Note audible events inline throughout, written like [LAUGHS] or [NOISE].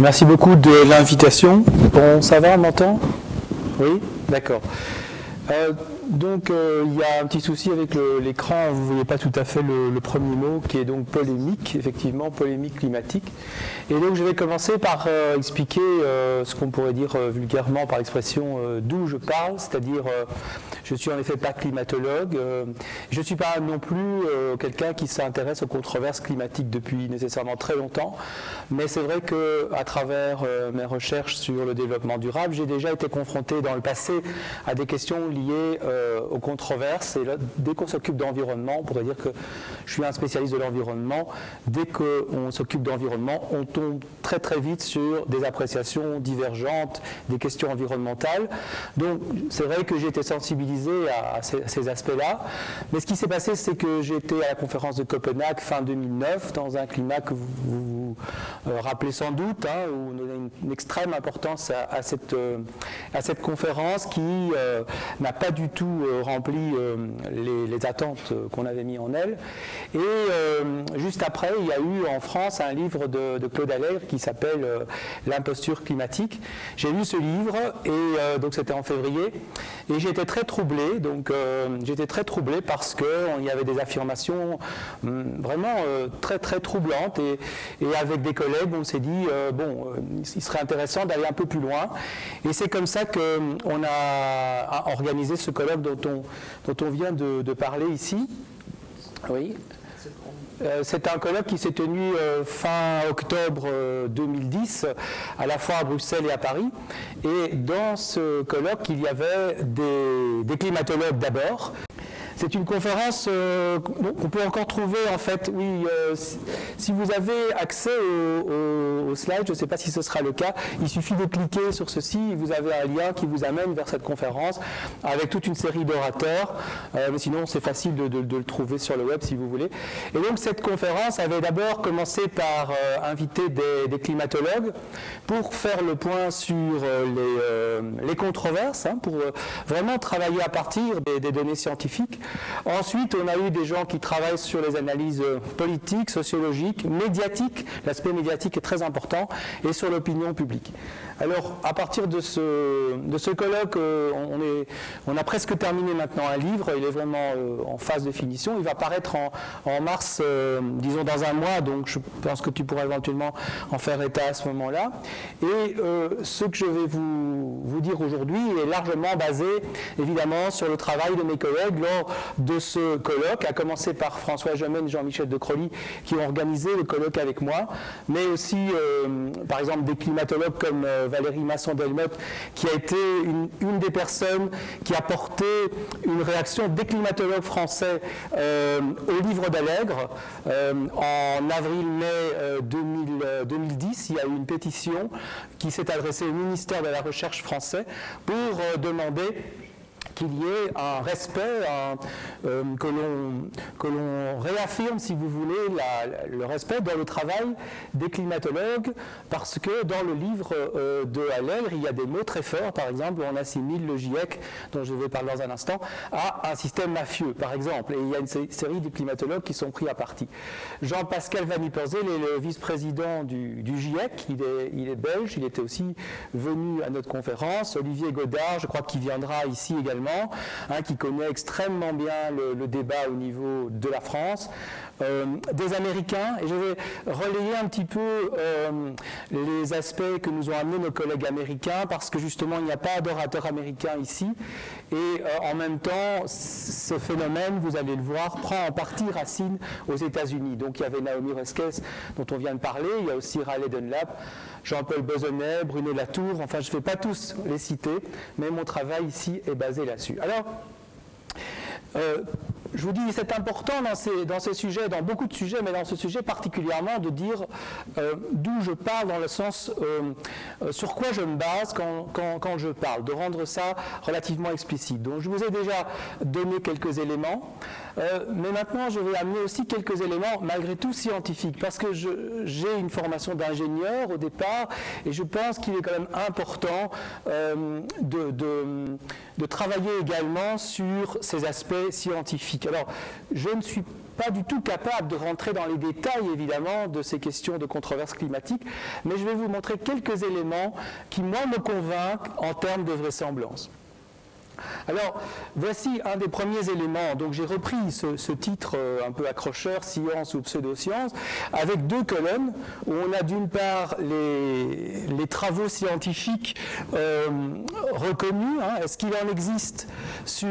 Merci beaucoup de l'invitation. Bon, ça va, on m'entend? Oui? D'accord. Euh, donc euh, il y a un petit souci avec l'écran, vous ne voyez pas tout à fait le, premier mot qui est donc polémique, effectivement, polémique climatique. Et donc je vais commencer par euh, expliquer ce qu'on pourrait dire vulgairement par l'expression d'où je parle, c'est-à-dire je suis en effet pas climatologue, je ne suis pas non plus quelqu'un qui s'intéresse aux controverses climatiques depuis nécessairement très longtemps, mais c'est vrai qu'à travers mes recherches sur le développement durable, j'ai déjà été confronté dans le passé à des questions liées euh, aux controverses. Et dès qu'on s'occupe d'environnement, on pourrait dire que je suis un spécialiste de l'environnement. Dès qu'on s'occupe d'environnement, on tombe très très vite sur des appréciations divergentes des questions environnementales. Donc c'est vrai que j'ai été sensibilisé à, ces, aspects-là. Mais ce qui s'est passé, c'est que été à la conférence de Copenhague fin 2009, dans un climat que vous vous, euh, rappelez sans doute, hein, où on a une, extrême importance à, cette, euh, à cette conférence qui n'a pas du tout euh, rempli euh, les, attentes qu'on avait mis en elle. Et euh, juste après, il y a eu en France un livre de, Claude Allègre qui s'appelle L'imposture climatique. J'ai lu ce livre et donc c'était en février et j'étais très troublé. Donc j'étais très troublé parce qu'il y avait des affirmations hum, vraiment très très troublantes et, et, avec des collègues on s'est dit bon il serait intéressant d'aller un peu plus loin et c'est comme ça qu'on a organisé ce colloque dont on, dont on vient de, parler ici. Oui. Euh, c'est un colloque qui s'est tenu euh, fin octobre 2010, euh, à la fois à Bruxelles et à Paris. Et dans ce colloque, il y avait des climatologues d'abord, c'est une conférence euh, qu'on peut encore trouver en fait, oui, euh, si, vous avez accès aux au, slides, je ne sais pas si ce sera le cas, il suffit de cliquer sur ceci, vous avez un lien qui vous amène vers cette conférence avec toute une série d'orateurs, euh, mais sinon c'est facile de, le trouver sur le web si vous voulez. Et donc cette conférence avait d'abord commencé par inviter des, climatologues pour faire le point sur les, controverses, hein, pour vraiment travailler à partir des données scientifiques. Ensuite, on a eu des gens qui travaillent sur les analyses politiques, sociologiques, médiatiques. L'aspect médiatique est très important et sur l'opinion publique. Alors, à partir de ce, de ce colloque, euh, on, est, on, a presque terminé maintenant un livre. Il est vraiment euh, en phase de finition. Il va paraître en, en mars, euh, disons dans un mois. Donc, je pense que tu pourras éventuellement en faire état à ce moment-là. Et ce que je vais vous, vous dire aujourd'hui est largement basé, évidemment, sur le travail de mes collègues lors de ce colloque, à commencer par François Gemène et Jean-Michel de Crolly, qui ont organisé le colloque avec moi, mais aussi, par exemple, des climatologues comme Valérie Masson-Delmotte, qui a été une, des personnes qui a porté une réaction des climatologues français euh, au livre d'Allègre. Euh, en avril-mai 2010, euh, il y a eu une pétition qui s'est adressée au ministère de la Recherche français pour demander qu'il y ait un respect, euh, que l'on réaffirme, si vous voulez, le respect dans le travail des climatologues, parce que dans le livre euh, de Haller, il y a des mots très forts, par exemple, on assimile le GIEC, dont je vais parler dans un instant, à un système mafieux, par exemple, et il y a une série de climatologues qui sont pris à partie. Jean-Pascal Van est le vice-président du, GIEC, il est belge, il était aussi venu à notre conférence, Olivier Godard, je crois qu'il viendra ici également, Hein, qui connaît extrêmement bien le, débat au niveau de la France, euh, des Américains, et je vais relayer un petit peu euh, les aspects que nous ont amenés nos collègues américains, parce que justement il n'y a pas d'orateur américain ici, et euh, en même temps ce phénomène, vous allez le voir, prend en partie racine aux États-Unis. Donc il y avait Naomi Resquez dont on vient de parler, il y a aussi Raleigh Dunlap, Jean-Paul Bosonnet, Bruno Latour, enfin je ne vais pas tous les citer, mais mon travail ici est basé là-dessus. Alors, euh, je vous dis, c'est important dans ces, dans ces, sujets, dans beaucoup de sujets, mais dans ce sujet particulièrement, de dire euh, d'où je parle, dans le sens euh, sur quoi je me base quand, quand, je parle, de rendre ça relativement explicite. Donc je vous ai déjà donné quelques éléments. Euh, mais maintenant, je vais amener aussi quelques éléments, malgré tout scientifiques, parce que j'ai une formation d'ingénieur au départ, et je pense qu'il est quand même important euh, de, de, travailler également sur ces aspects scientifiques. Alors, je ne suis pas du tout capable de rentrer dans les détails, évidemment, de ces questions de controverse climatique, mais je vais vous montrer quelques éléments qui, moi, me convainquent en termes de vraisemblance. Alors, voici un des premiers éléments. Donc, j'ai repris ce, titre euh, un peu accrocheur, Science ou pseudoscience, avec deux colonnes où on a d'une part les, travaux scientifiques euh, reconnus. Hein. Est-ce qu'il en existe sur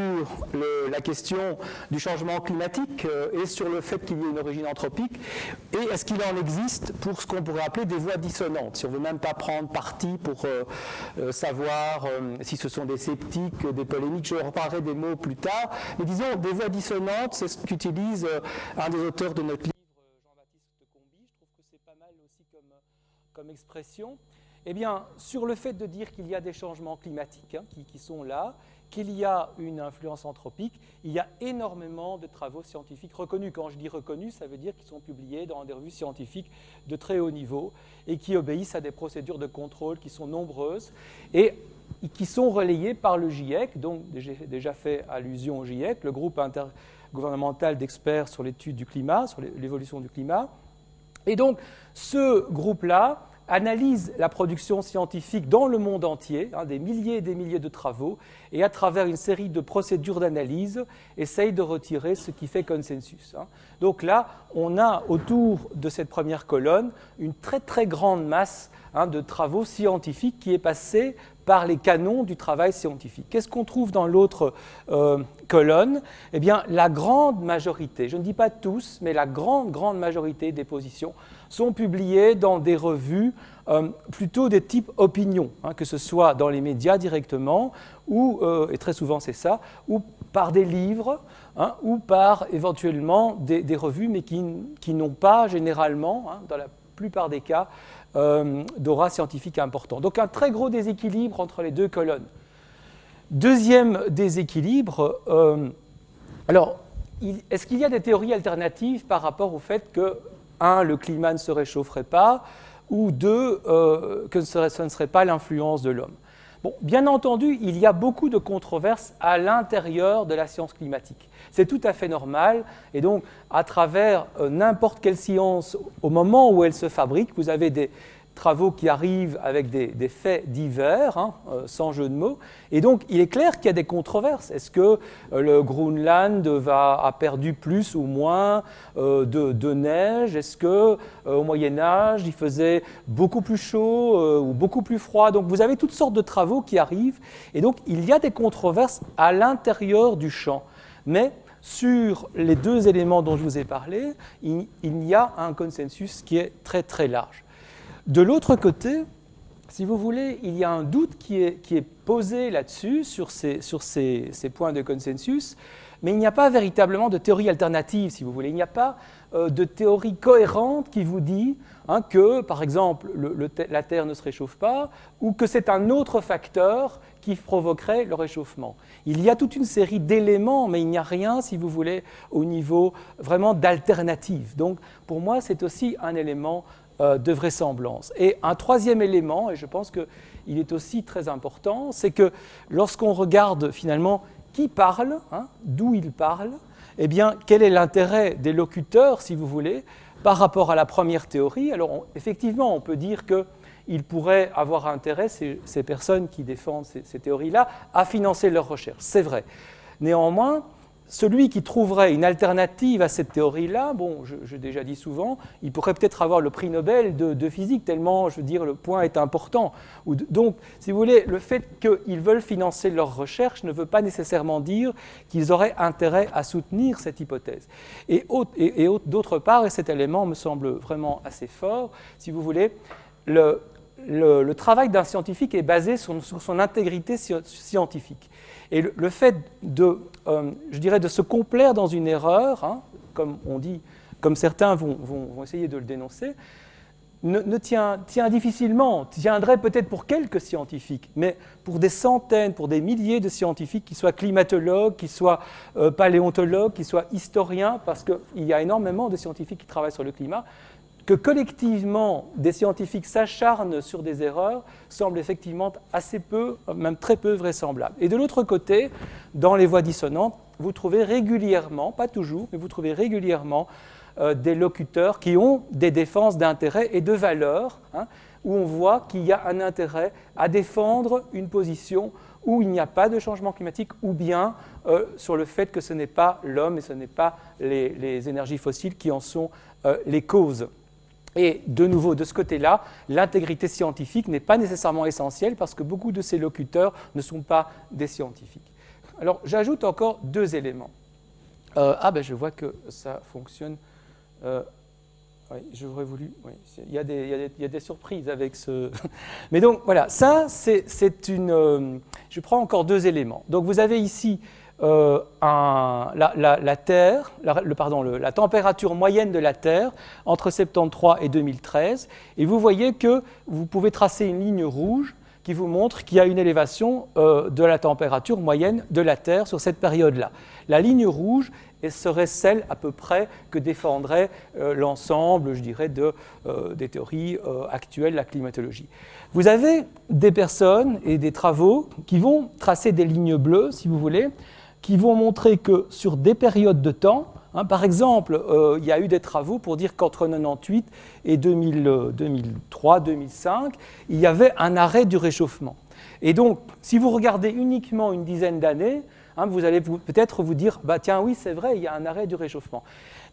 la question du changement climatique euh, et sur le fait qu'il y ait une origine anthropique? Et est-ce qu'il en existe pour ce qu'on pourrait appeler des voix dissonantes? Si on ne veut même pas prendre parti pour savoir si ce sont des sceptiques, des je reparlerai des mots plus tard, mais disons des voix dissonantes, c'est ce qu'utilise euh, un des auteurs de notre livre, Jean-Baptiste Combi, je trouve que c'est pas mal aussi comme, expression. Eh bien, sur le fait de dire qu'il y a des changements climatiques hein, qui, sont là, qu'il y a une influence anthropique, il y a énormément de travaux scientifiques reconnus. Quand je dis reconnus, ça veut dire qu'ils sont publiés dans des revues scientifiques de très haut niveau et qui obéissent à des procédures de contrôle qui sont nombreuses. Et qui sont relayés par le GIEC, donc j'ai déjà fait allusion au GIEC, le groupe intergouvernemental d'experts sur l'étude du climat, sur l'évolution du climat. Et donc ce groupe-là analyse la production scientifique dans le monde entier, hein, des milliers et des milliers de travaux, et à travers une série de procédures d'analyse, essaye de retirer ce qui fait consensus. Hein. Donc là, on a autour de cette première colonne une très très grande masse hein, de travaux scientifiques qui est passée par les canons du travail scientifique. Qu'est-ce qu'on trouve dans l'autre euh, colonne? Eh bien, la grande majorité, je ne dis pas tous, mais la grande, grande majorité des positions sont publiées dans des revues euh, plutôt des types opinion, hein, que ce soit dans les médias directement, ou, euh, et très souvent c'est ça, ou par des livres, hein, ou par éventuellement des, revues, mais qui, qui n'ont pas généralement, hein, dans la plupart des cas, euh, d'aura scientifique important. Donc un très gros déséquilibre entre les deux colonnes. Deuxième déséquilibre, euh, alors est-ce qu'il y a des théories alternatives par rapport au fait que, un, le climat ne se réchaufferait pas, ou deux, euh, que ce ne serait pas l'influence de l'homme? Bien entendu, il y a beaucoup de controverses à l'intérieur de la science climatique. C'est tout à fait normal. Et donc, à travers euh, n'importe quelle science, au moment où elle se fabrique, vous avez des, travaux qui arrivent avec des, faits divers, hein, euh, sans jeu de mots. Et donc, il est clair qu'il y a des controverses. Est-ce que euh, le Groenland a perdu plus ou moins euh, de, neige? Est-ce que au Moyen Âge, il faisait beaucoup plus chaud ou beaucoup plus froid? Donc, vous avez toutes sortes de travaux qui arrivent. Et donc, il y a des controverses à l'intérieur du champ. Mais sur les deux éléments dont je vous ai parlé, il y a un consensus qui est très très large. De l'autre côté, si vous voulez, il y a un doute qui est, posé là-dessus, sur, ces, points de consensus, mais il n'y a pas véritablement de théorie alternative, si vous voulez. Il n'y a pas euh, de théorie cohérente qui vous dit hein, que, par exemple, la Terre ne se réchauffe pas, ou que c'est un autre facteur qui provoquerait le réchauffement. Il y a toute une série d'éléments, mais il n'y a rien, si vous voulez, au niveau vraiment d'alternative. Donc, pour moi, c'est aussi un élément de vraisemblance. Et un troisième élément, et je pense qu'il est aussi très important, c'est que lorsqu'on regarde finalement qui parle, hein, d'où il parle, eh bien, quel est l'intérêt des locuteurs, si vous voulez, par rapport à la première théorie? Alors, effectivement, on peut dire qu'il pourrait avoir intérêt, ces, personnes qui défendent ces théories-là, à financer leurs recherches. C'est vrai. Néanmoins, celui qui trouverait une alternative à cette théorie-là, bon, j'ai déjà dit souvent, il pourrait peut-être avoir le prix Nobel de, physique, tellement, je veux dire, le point est important. donc, si vous voulez, le fait qu'ils veulent financer leur recherche ne veut pas nécessairement dire qu'ils auraient intérêt à soutenir cette hypothèse. Et, d'autre part, et cet élément me semble vraiment assez fort, si vous voulez, le, le, travail d'un scientifique est basé sur, son intégrité scientifique. Et le, fait de, euh, je dirais, de se complaire dans une erreur, hein, comme on dit, comme certains vont, essayer de le dénoncer, ne, tient, difficilement, tiendrait peut-être pour quelques scientifiques, mais pour des centaines, pour des milliers de scientifiques, qui soient climatologues, qui soient euh, paléontologues, qui soient historiens, parce qu'il y a énormément de scientifiques qui travaillent sur le climat, que collectivement des scientifiques s'acharnent sur des erreurs semble effectivement assez peu, même très peu vraisemblable. Et de l'autre côté, dans les voies dissonantes, vous trouvez régulièrement, pas toujours, mais vous trouvez régulièrement euh, des locuteurs qui ont des défenses d'intérêt et de valeurs, hein, où on voit qu'il y a un intérêt à défendre une position où il n'y a pas de changement climatique, ou bien euh, sur le fait que ce n'est pas l'homme et ce n'est pas les, énergies fossiles qui en sont euh, les causes. Et de nouveau, de ce côté-là, l'intégrité scientifique n'est pas nécessairement essentielle parce que beaucoup de ces locuteurs ne sont pas des scientifiques. Alors, j'ajoute encore deux éléments. ah ben je vois que ça fonctionne euh, oui, j'aurais voulu. il, y a des, surprises avec ce. [LAUGHS] Mais donc, voilà, ça, c'est une. Euh, je prends encore deux éléments. Donc, vous avez ici euh, la, Terre, la température moyenne de la Terre entre 73 et 2013. Et vous voyez que vous pouvez tracer une ligne rouge qui vous montre qu'il y a une élévation de la température moyenne de la Terre sur cette période-là. La ligne rouge serait celle à peu près que défendrait euh, l'ensemble, je dirais, de, euh, des théories euh, actuelles de la climatologie. Vous avez des personnes et des travaux qui vont tracer des lignes bleues, si vous voulez, qui vont montrer que sur des périodes de temps, hein, par exemple, il y a eu des travaux pour dire qu'entre 98 et 2003-2005, il y avait un arrêt du réchauffement. Et donc, si vous regardez uniquement une dizaine d'années, Hein, vous allez peut-être vous dire, bah tiens, oui, c'est vrai, il y a un arrêt du réchauffement.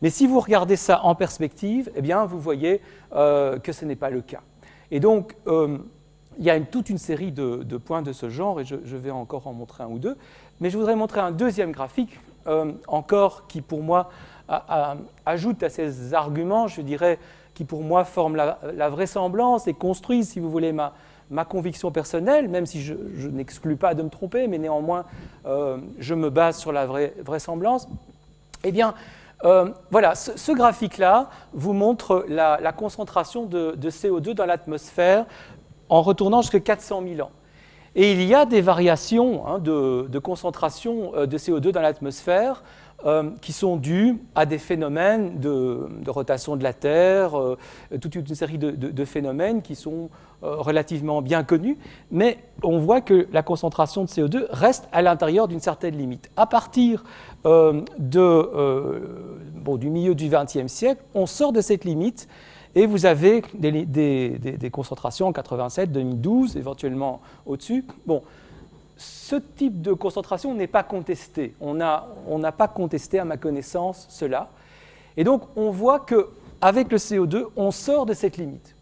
Mais si vous regardez ça en perspective, eh bien, vous voyez euh, que ce n'est pas le cas. Et donc, euh, il y a toute une série de, points de ce genre, et je, vais encore en montrer un ou deux. Mais je voudrais montrer un deuxième graphique, euh, encore qui pour moi ajoute à ces arguments, je dirais, qui pour moi forment la, la vraisemblance et construisent, si vous voulez, ma, conviction personnelle, même si je, n'exclus pas de me tromper, mais néanmoins euh, je me base sur la vraisemblance, eh bien, euh, voilà, ce, graphique-là vous montre la, concentration de, CO2 dans l'atmosphère en retournant jusqu'à 400 000 ans. Et il y a des variations hein, de, concentration euh, de CO2 dans l'atmosphère qui sont dues à des phénomènes de, rotation de la Terre, toute une série de, phénomènes qui sont euh, relativement bien connu, mais on voit que la concentration de CO2 reste à l'intérieur d'une certaine limite. À partir euh, euh, du milieu du XXe siècle, on sort de cette limite et vous avez des, concentrations en 87, 2012, éventuellement au-dessus. Bon, ce type de concentration n'est pas contesté. On n'a pas contesté, à ma connaissance, cela. Et donc, on voit qu'avec le CO2, on sort de cette limite.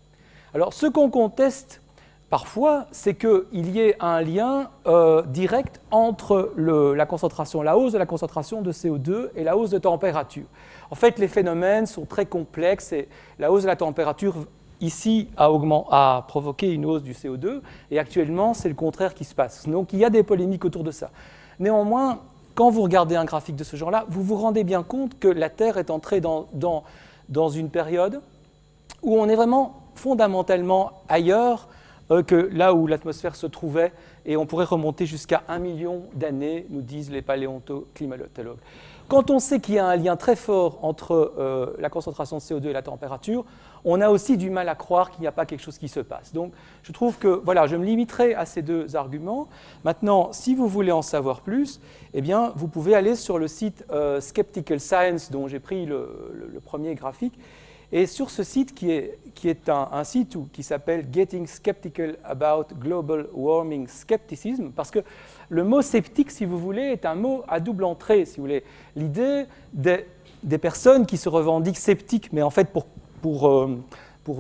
Alors, ce qu'on conteste parfois, c'est qu'il y ait un lien euh, direct entre la concentration, la hausse de la concentration de CO2 et la hausse de température. En fait, les phénomènes sont très complexes et la hausse de la température ici a, provoqué une hausse du CO2 et actuellement, c'est le contraire qui se passe. Donc, il y a des polémiques autour de ça. Néanmoins, quand vous regardez un graphique de ce genre-là, vous vous rendez bien compte que la Terre est entrée dans une période où on est vraiment fondamentalement ailleurs euh, que là où l'atmosphère se trouvait, et on pourrait remonter jusqu'à un million d'années, nous disent les paléontoclimatologues. Quand on sait qu'il y a un lien très fort entre euh, la concentration de CO2 et la température, on a aussi du mal à croire qu'il n'y a pas quelque chose qui se passe. Donc je trouve que, voilà, je me limiterai à ces deux arguments. Maintenant, si vous voulez en savoir plus, eh bien, vous pouvez aller sur le site euh, Skeptical Science, dont j'ai pris le premier graphique, et sur ce site, qui est, un, site qui s'appelle Getting Skeptical About Global Warming Skepticism, parce que le mot sceptique, si vous voulez, est un mot à double entrée, si vous voulez. L'idée des, personnes qui se revendiquent sceptiques, mais en fait pour, euh,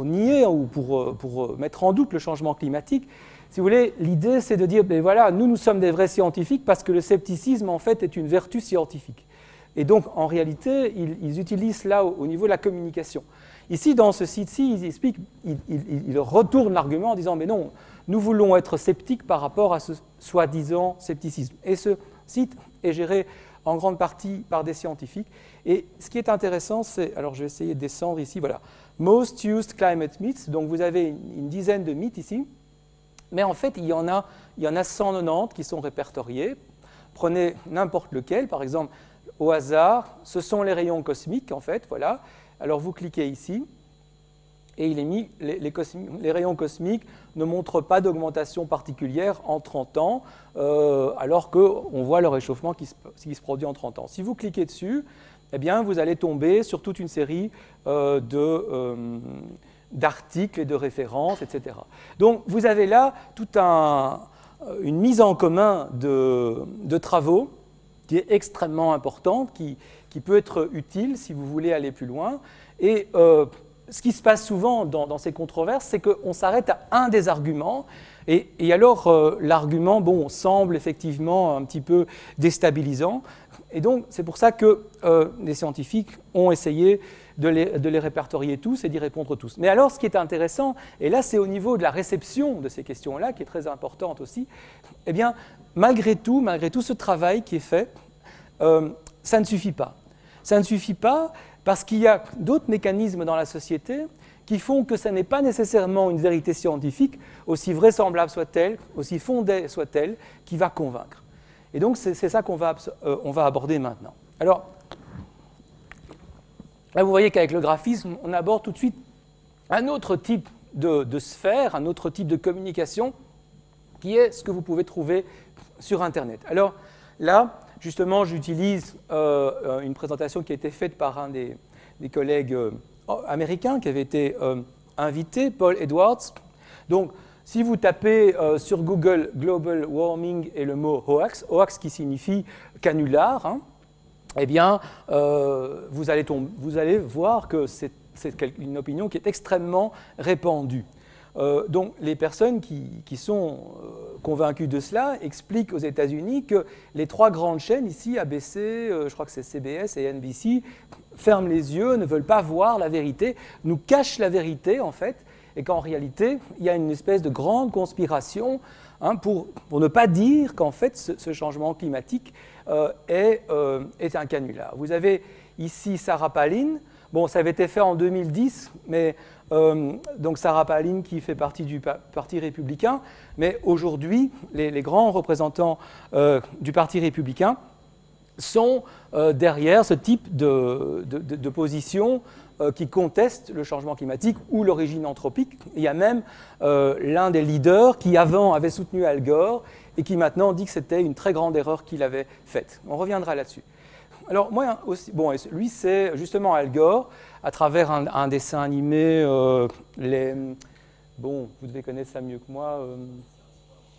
nier ou pour, euh, pour mettre en doute le changement climatique, si vous voulez, l'idée c'est de dire, ben voilà, nous, nous sommes des vrais scientifiques parce que le scepticisme, en fait, est une vertu scientifique. Et donc, en réalité, ils, utilisent cela au, niveau de la communication. Ici, dans ce site-ci, ils expliquent, ils, retournent l'argument en disant, mais non, nous voulons être sceptiques par rapport à ce soi-disant scepticisme. Et ce site est géré en grande partie par des scientifiques. Et ce qui est intéressant, c'est, alors je vais essayer de descendre ici, voilà, Most Used Climate Myths, donc vous avez une, dizaine de mythes ici, mais en fait, il y en a, il y en a 190 qui sont répertoriés. Prenez n'importe lequel, par exemple, au hasard, ce sont les rayons cosmiques, en fait, voilà. Alors vous cliquez ici, et il est mis, les, rayons cosmiques ne montrent pas d'augmentation particulière en 30 ans, euh, alors qu'on voit le réchauffement qui se, produit en 30 ans. Si vous cliquez dessus, eh bien, vous allez tomber sur toute une série euh, euh, d'articles et de références, etc. Donc vous avez là toute une mise en commun de, travaux qui est extrêmement importante, qui, peut être utile si vous voulez aller plus loin. Et ce qui se passe souvent dans, ces controverses, c'est qu'on s'arrête à un des arguments, et, alors euh, l'argument bon, semble effectivement un petit peu déstabilisant, et donc c'est pour ça que euh, les scientifiques ont essayé de les, répertorier tous et d'y répondre tous. Mais alors ce qui est intéressant, et là c'est au niveau de la réception de ces questions-là, qui est très importante aussi, eh bien malgré tout, malgré tout ce travail qui est fait, euh, ça ne suffit pas. Ça ne suffit pas parce qu'il y a d'autres mécanismes dans la société qui font que ce n'est pas nécessairement une vérité scientifique, aussi vraisemblable soit-elle, aussi fondée soit-elle, qui va convaincre. Et donc c'est ça qu'on va, euh, va, aborder maintenant. Alors, là vous voyez qu'avec le graphisme, on aborde tout de suite un autre type de, de sphère, un autre type de communication, qui est ce que vous pouvez trouver sur Internet. Alors là, Justement, j'utilise euh, euh, une présentation qui a été faite par un des, collègues euh, américains qui avait été invité, Paul Edwards. Donc, si vous tapez sur Google Global Warming et le mot hoax, hoax qui signifie canular, hein, eh bien, vous, allez voir que c'est une opinion qui est extrêmement répandue. Euh, donc les personnes qui, sont euh, convaincues de cela expliquent aux États-Unis que les trois grandes chaînes ici, ABC, euh, je crois que c'est CBS et NBC, ferment les yeux, ne veulent pas voir la vérité, nous cachent la vérité en fait, et qu'en réalité, il y a une espèce de grande conspiration hein, pour, ne pas dire qu'en fait ce, changement climatique est, est, un canular. Vous avez ici Sarah Palin. Bon, ça avait été fait en 2010, mais euh, donc Sarah Palin qui fait partie du Parti républicain, mais aujourd'hui, les, grands représentants euh, du Parti républicain sont euh, derrière ce type de, position qui conteste le changement climatique ou l'origine anthropique. Il y a même l'un des leaders qui avant avait soutenu Al Gore et qui maintenant dit que c'était une très grande erreur qu'il avait faite. On reviendra là-dessus. Alors moi aussi, bon, lui c'est justement Al Gore à travers un, dessin animé, euh, bon, vous devez connaître ça mieux que moi. Euh,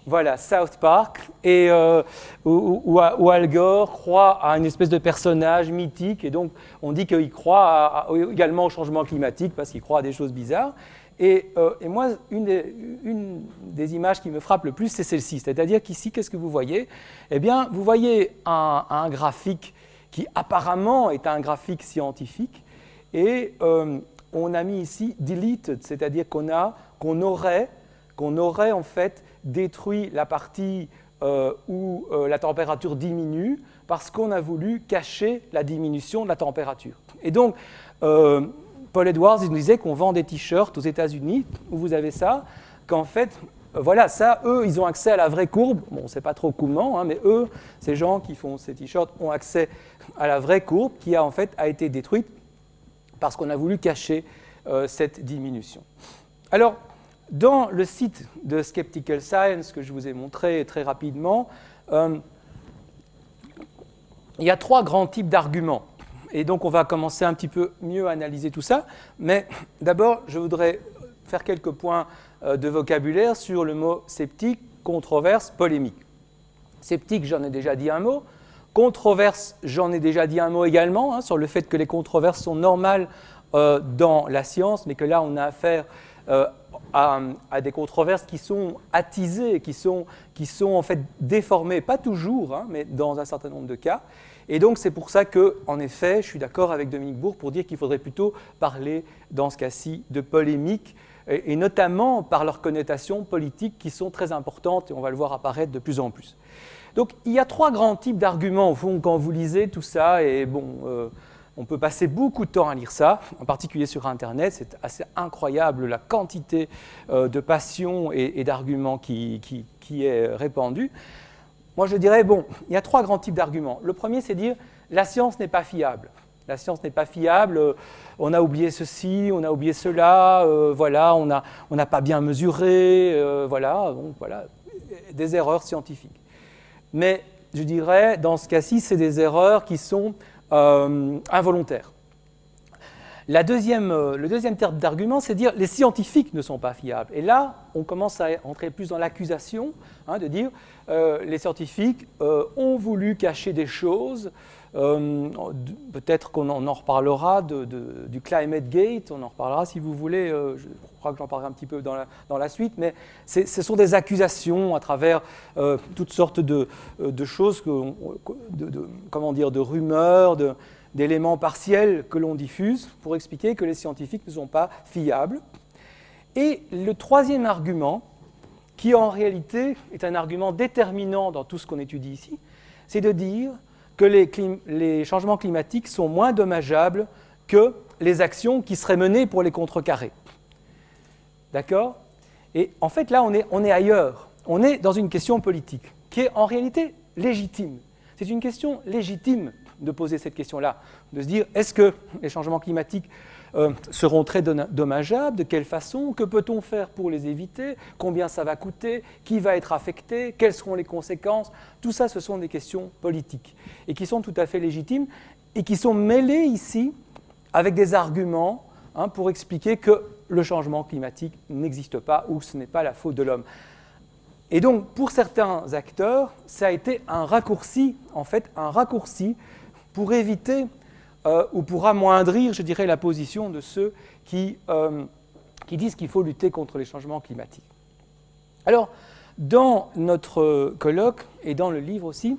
voilà, South Park, et euh, où, Al Gore croit à une espèce de personnage mythique, et donc on dit qu'il croit également au changement climatique parce qu'il croit à des choses bizarres. Et, moi, une des, images qui me frappe le plus, c'est celle-ci. C'est-à-dire qu'ici, qu'est-ce que vous voyez? Eh bien, vous voyez un, graphique qui apparemment est un graphique scientifique, et euh, on a mis ici deleted, c'est-à-dire qu'on qu'on aurait, qu'on aurait en fait détruit la partie euh, où euh, la température diminue parce qu'on a voulu cacher la diminution de la température. Et donc, Paul Edwards il nous disait qu'on vend des t-shirts aux États-Unis où vous avez ça, qu'en fait, voilà, ça, eux, ils ont accès à la vraie courbe. Bon, on ne sait pas trop comment, hein, mais eux, ces gens qui font ces t-shirts ont accès à la vraie courbe qui a en fait a été détruite parce qu'on a voulu cacher euh, cette diminution. Alors, dans le site de Skeptical Science que je vous ai montré très rapidement, euh, il y a trois grands types d'arguments. Et donc, on va commencer un petit peu mieux à analyser tout ça. Mais d'abord, je voudrais faire quelques points euh, de vocabulaire sur le mot sceptique, controverse, polémique. Sceptique, j'en ai déjà dit un mot. Controverse, j'en ai déjà dit un mot également, hein, sur le fait que les controverses sont normales euh, dans la science, mais que là, on a affaire euh, à, des controverses qui sont attisées, qui sont, qui sont en fait déformées, pas toujours, hein, mais dans un certain nombre de cas. Et donc, c'est pour ça que, en effet, je suis d'accord avec Dominique Bourg pour dire qu'il faudrait plutôt parler, dans ce cas-ci, de polémique, et, et notamment par leurs connotations politiques qui sont très importantes, et on va le voir apparaître de plus en plus. Donc il y a trois grands types d'arguments au fond quand vous lisez tout ça et bon, euh, on peut passer beaucoup de temps à lire ça, en particulier sur Internet. C'est assez incroyable la quantité euh, de passion et, d'arguments qui, qui, est répandue. Moi je dirais bon, il y a trois grands types d'arguments. Le premier c'est dire la science n'est pas fiable. La science n'est pas fiable, on a oublié ceci, on a oublié cela, euh, voilà, on n'a on pas bien mesuré, voilà, donc voilà, des erreurs scientifiques. Mais je dirais, dans ce cas-ci, c'est des erreurs qui sont euh, involontaires. Euh, le deuxième terme d'argument, c'est de dire les scientifiques ne sont pas fiables. Et là, on commence à entrer plus dans l'accusation hein, de dire euh, les scientifiques ont voulu cacher des choses, euh, peut-être qu'on en, reparlera du Climate Gate, on en reparlera si vous voulez, euh, je crois que j'en parlerai un petit peu dans la, suite, mais ce sont des accusations à travers euh, toutes sortes de, choses, comment dire, de rumeurs, d'éléments partiels que l'on diffuse pour expliquer que les scientifiques ne sont pas fiables. Et le troisième argument, qui en réalité est un argument déterminant dans tout ce qu'on étudie ici, c'est de dire que les, changements climatiques sont moins dommageables que les actions qui seraient menées pour les contrecarrer. D'accord? Et en fait, là, on est, on est ailleurs. On est dans une question politique qui est en réalité légitime. C'est une question légitime de poser cette question-là, de se dire est-ce que les changements climatiques euh, seront très dommageables, de quelle façon, que peut-on faire pour les éviter, combien ça va coûter, qui va être affecté, quelles seront les conséquences? Tout ça, ce sont des questions politiques et qui sont tout à fait légitimes et qui sont mêlées ici avec des arguments hein, pour expliquer que le changement climatique n'existe pas ou ce n'est pas la faute de l'homme. Et donc, pour certains acteurs, ça a été un raccourci, en fait, un raccourci pour éviter euh, ou pour amoindrir, je dirais, la position de ceux qui, euh, qui disent qu'il faut lutter contre les changements climatiques. Alors, dans notre colloque et dans le livre aussi,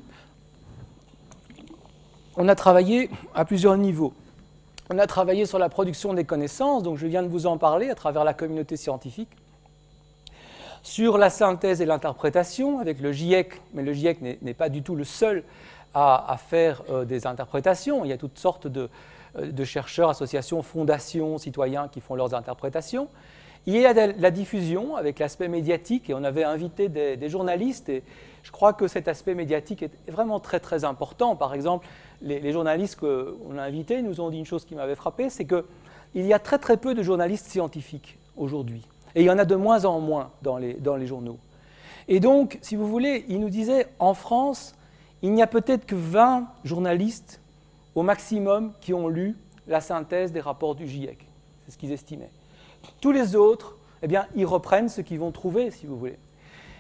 on a travaillé à plusieurs niveaux. On a travaillé sur la production des connaissances, donc je viens de vous en parler à travers la communauté scientifique, sur la synthèse et l'interprétation avec le GIEC, mais le GIEC n'est pas du tout le seul à, faire euh, des interprétations. Il y a toutes sortes de, euh, chercheurs, associations, fondations, citoyens qui font leurs interprétations. Il y a la diffusion avec l'aspect médiatique, et on avait invité des, journalistes, et je crois que cet aspect médiatique est vraiment très très important. Par exemple, les, journalistes qu'on a invités nous ont dit une chose qui m'avait frappé, c'est qu'il y a très très peu de journalistes scientifiques aujourd'hui, et il y en a de moins en moins dans les, dans les journaux. Et donc, si vous voulez, ils nous disaient, en France, il n'y a peut-être que 20 journalistes au maximum qui ont lu la synthèse des rapports du GIEC. C'est ce qu'ils estimaient. Tous les autres, eh bien, ils reprennent ce qu'ils vont trouver, si vous voulez.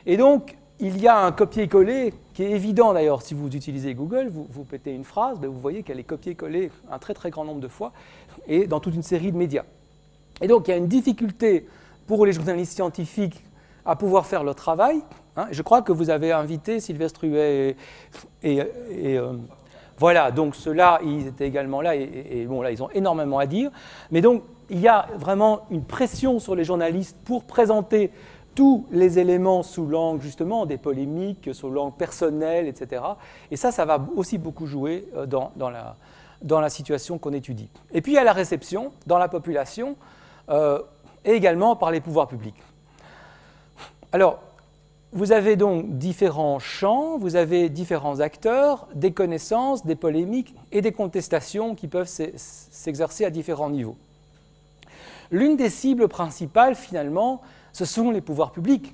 Et donc, il y a un copier-coller qui est évident d'ailleurs. Si vous utilisez Google, vous, vous pétez une phrase, ben, vous voyez qu'elle est copier-collée un très très grand nombre de fois et dans toute une série de médias. Et donc, il y a une difficulté pour les journalistes scientifiques à pouvoir faire leur travail Hein, je crois que vous avez invité Sylvestre Huet et, euh, voilà, donc ceux-là, ils étaient également là, et, bon, là, ils ont énormément à dire. Mais donc, il y a vraiment une pression sur les journalistes pour présenter tous les éléments sous l'angle justement des polémiques, sous l'angle personnel, etc. Et ça, ça va aussi beaucoup jouer euh, dans, la, situation qu'on étudie. Et puis il y a la réception dans la population euh, et également par les pouvoirs publics. Alors, vous avez donc différents champs, vous avez différents acteurs, des connaissances, des polémiques et des contestations qui peuvent s'exercer à différents niveaux. L'une des cibles principales, finalement, ce sont les pouvoirs publics,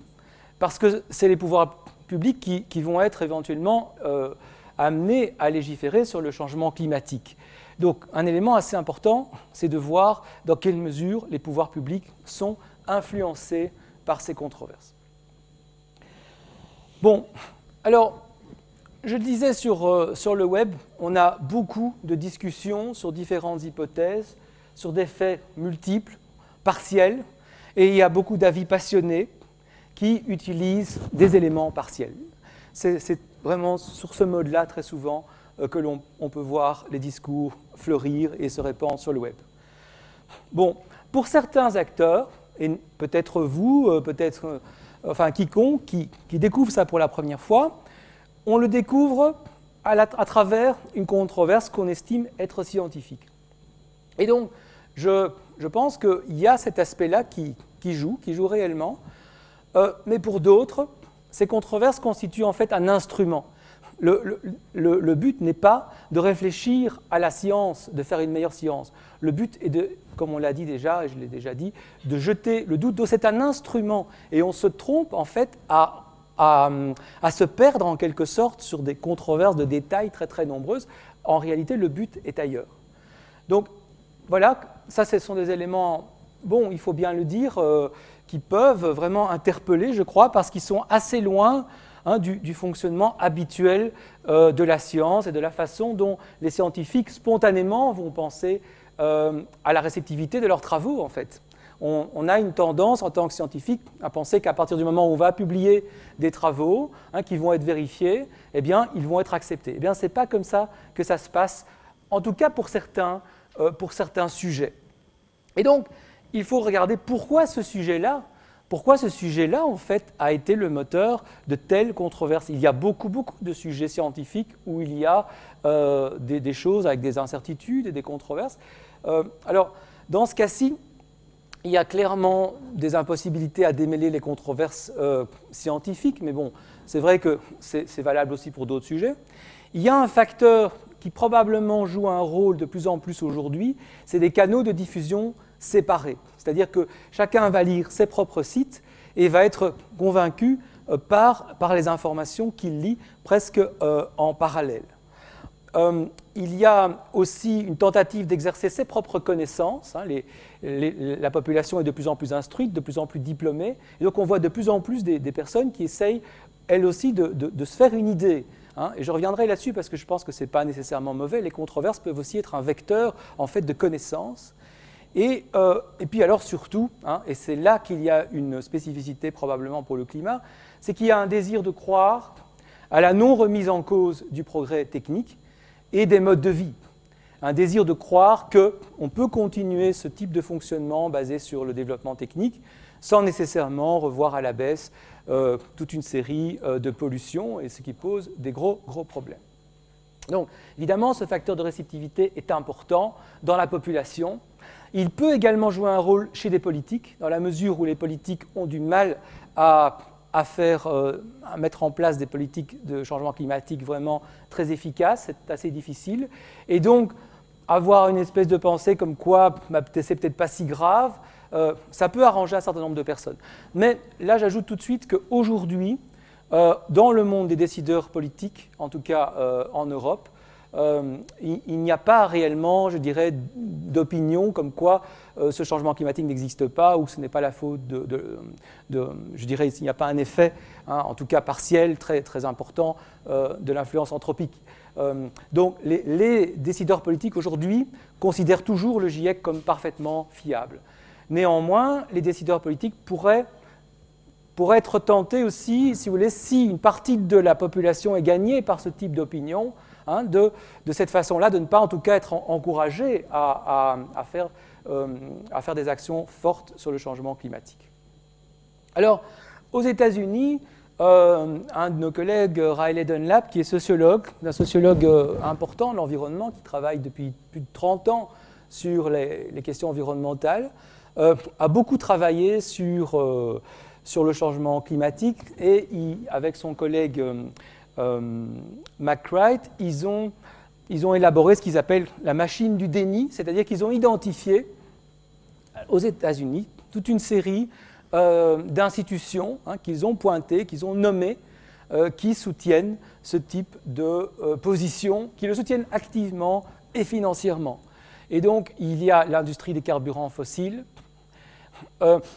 parce que c'est les pouvoirs publics qui, vont être éventuellement euh, amenés à légiférer sur le changement climatique. Donc un élément assez important, c'est de voir dans quelle mesure les pouvoirs publics sont influencés par ces controverses. Bon, alors, je le disais sur, euh, sur le web, on a beaucoup de discussions sur différentes hypothèses, sur des faits multiples, partiels, et il y a beaucoup d'avis passionnés qui utilisent des éléments partiels. C'est vraiment sur ce mode-là, très souvent, euh, que l'on peut voir les discours fleurir et se répandre sur le web. Bon, pour certains acteurs, et peut-être vous, euh, peut-être enfin quiconque qui, découvre ça pour la première fois, on le découvre à, travers une controverse qu'on estime être scientifique. Et donc, je, pense qu'il y a cet aspect-là qui, joue, qui joue réellement, euh, mais pour d'autres, ces controverses constituent en fait un instrument. Le, but n'est pas de réfléchir à la science, de faire une meilleure science. Le but est de, comme on l'a dit déjà, et je l'ai déjà dit, de jeter le doute. C'est un instrument. Et on se trompe en fait à, à, se perdre en quelque sorte sur des controverses de détails très très nombreuses. En réalité, le but est ailleurs. Donc voilà, ça ce sont des éléments, bon, il faut bien le dire, euh, qui peuvent vraiment interpeller, je crois, parce qu'ils sont assez loin hein, du, fonctionnement habituel euh, de la science et de la façon dont les scientifiques spontanément vont penser à la réceptivité de leurs travaux, en fait. On, a une tendance en tant que scientifique à penser qu'à partir du moment où on va publier des travaux hein, qui vont être vérifiés, eh bien, ils vont être acceptés. Eh bien, ce n'est pas comme ça que ça se passe, en tout cas pour certains, pour certains sujets. Et donc, il faut regarder pourquoi ce sujet-là, pourquoi ce sujet-là, en fait, a été le moteur de telles controverses? Il y a beaucoup, beaucoup de sujets scientifiques où il y a euh, des, choses avec des incertitudes et des controverses. Euh, alors, dans ce cas-ci, il y a clairement des impossibilités à démêler les controverses euh, scientifiques, mais bon, c'est vrai que c'est valable aussi pour d'autres sujets. Il y a un facteur qui probablement joue un rôle de plus en plus aujourd'hui, c'est des canaux de diffusion séparés. C'est-à-dire que chacun va lire ses propres sites et va être convaincu euh, par, par les informations qu'il lit presque euh, en parallèle. Euh, il y a aussi une tentative d'exercer ses propres connaissances. Hein. la population est de plus en plus instruite, de plus en plus diplômée. Et donc on voit de plus en plus des, personnes qui essayent, elles aussi, de, se faire une idée. Hein. Et je reviendrai là-dessus parce que je pense que ce n'est pas nécessairement mauvais. Les controverses peuvent aussi être un vecteur en fait, de connaissances. Euh, et, puis alors surtout, hein, et c'est là qu'il y a une spécificité probablement pour le climat, c'est qu'il y a un désir de croire à la non remise en cause du progrès technique et des modes de vie. Un désir de croire qu'on peut continuer ce type de fonctionnement basé sur le développement technique sans nécessairement revoir à la baisse euh, toute une série euh, de pollutions, et ce qui pose des gros, gros problèmes. Donc, évidemment, ce facteur de réceptivité est important dans la population, il peut également jouer un rôle chez des politiques, dans la mesure où les politiques ont du mal euh, à mettre en place des politiques de changement climatique vraiment très efficaces. C'est assez difficile. Et donc, avoir une espèce de pensée comme quoi bah, c'est peut-être pas si grave, euh, ça peut arranger un certain nombre de personnes. Mais là, j'ajoute tout de suite qu'aujourd'hui, euh, dans le monde des décideurs politiques, en tout cas en Europe, euh, il, n'y a pas réellement, je dirais, d'opinion comme quoi euh, ce changement climatique n'existe pas ou ce n'est pas la faute de, je dirais, il n'y a pas un effet, hein, en tout cas partiel, très, très important, euh, de l'influence anthropique. donc les, décideurs politiques aujourd'hui considèrent toujours le GIEC comme parfaitement fiable. Néanmoins, les décideurs politiques pourraient pourraient être tentés aussi, si vous voulez, si une partie de la population est gagnée par ce type d'opinion, Hein, de, cette façon-là, de ne pas en tout cas être encouragé à, faire, euh, à, faire, des actions fortes sur le changement climatique. Alors, aux États-Unis, euh, un de nos collègues, Riley Dunlap, qui est sociologue, un sociologue euh, important de l'environnement, qui travaille depuis plus de 30 ans sur les, questions environnementales, a beaucoup travaillé sur, le changement climatique et avec son collègue McWright, ils ont, ils ont élaboré ce qu'ils appellent la machine du déni, c'est-à-dire qu'ils ont identifié aux États-Unis toute une série euh, d'institutions hein, qu'ils ont pointées, qu'ils ont nommées, euh, qui soutiennent ce type de position, qui le soutiennent activement et financièrement. Et donc, il y a l'industrie des carburants fossiles,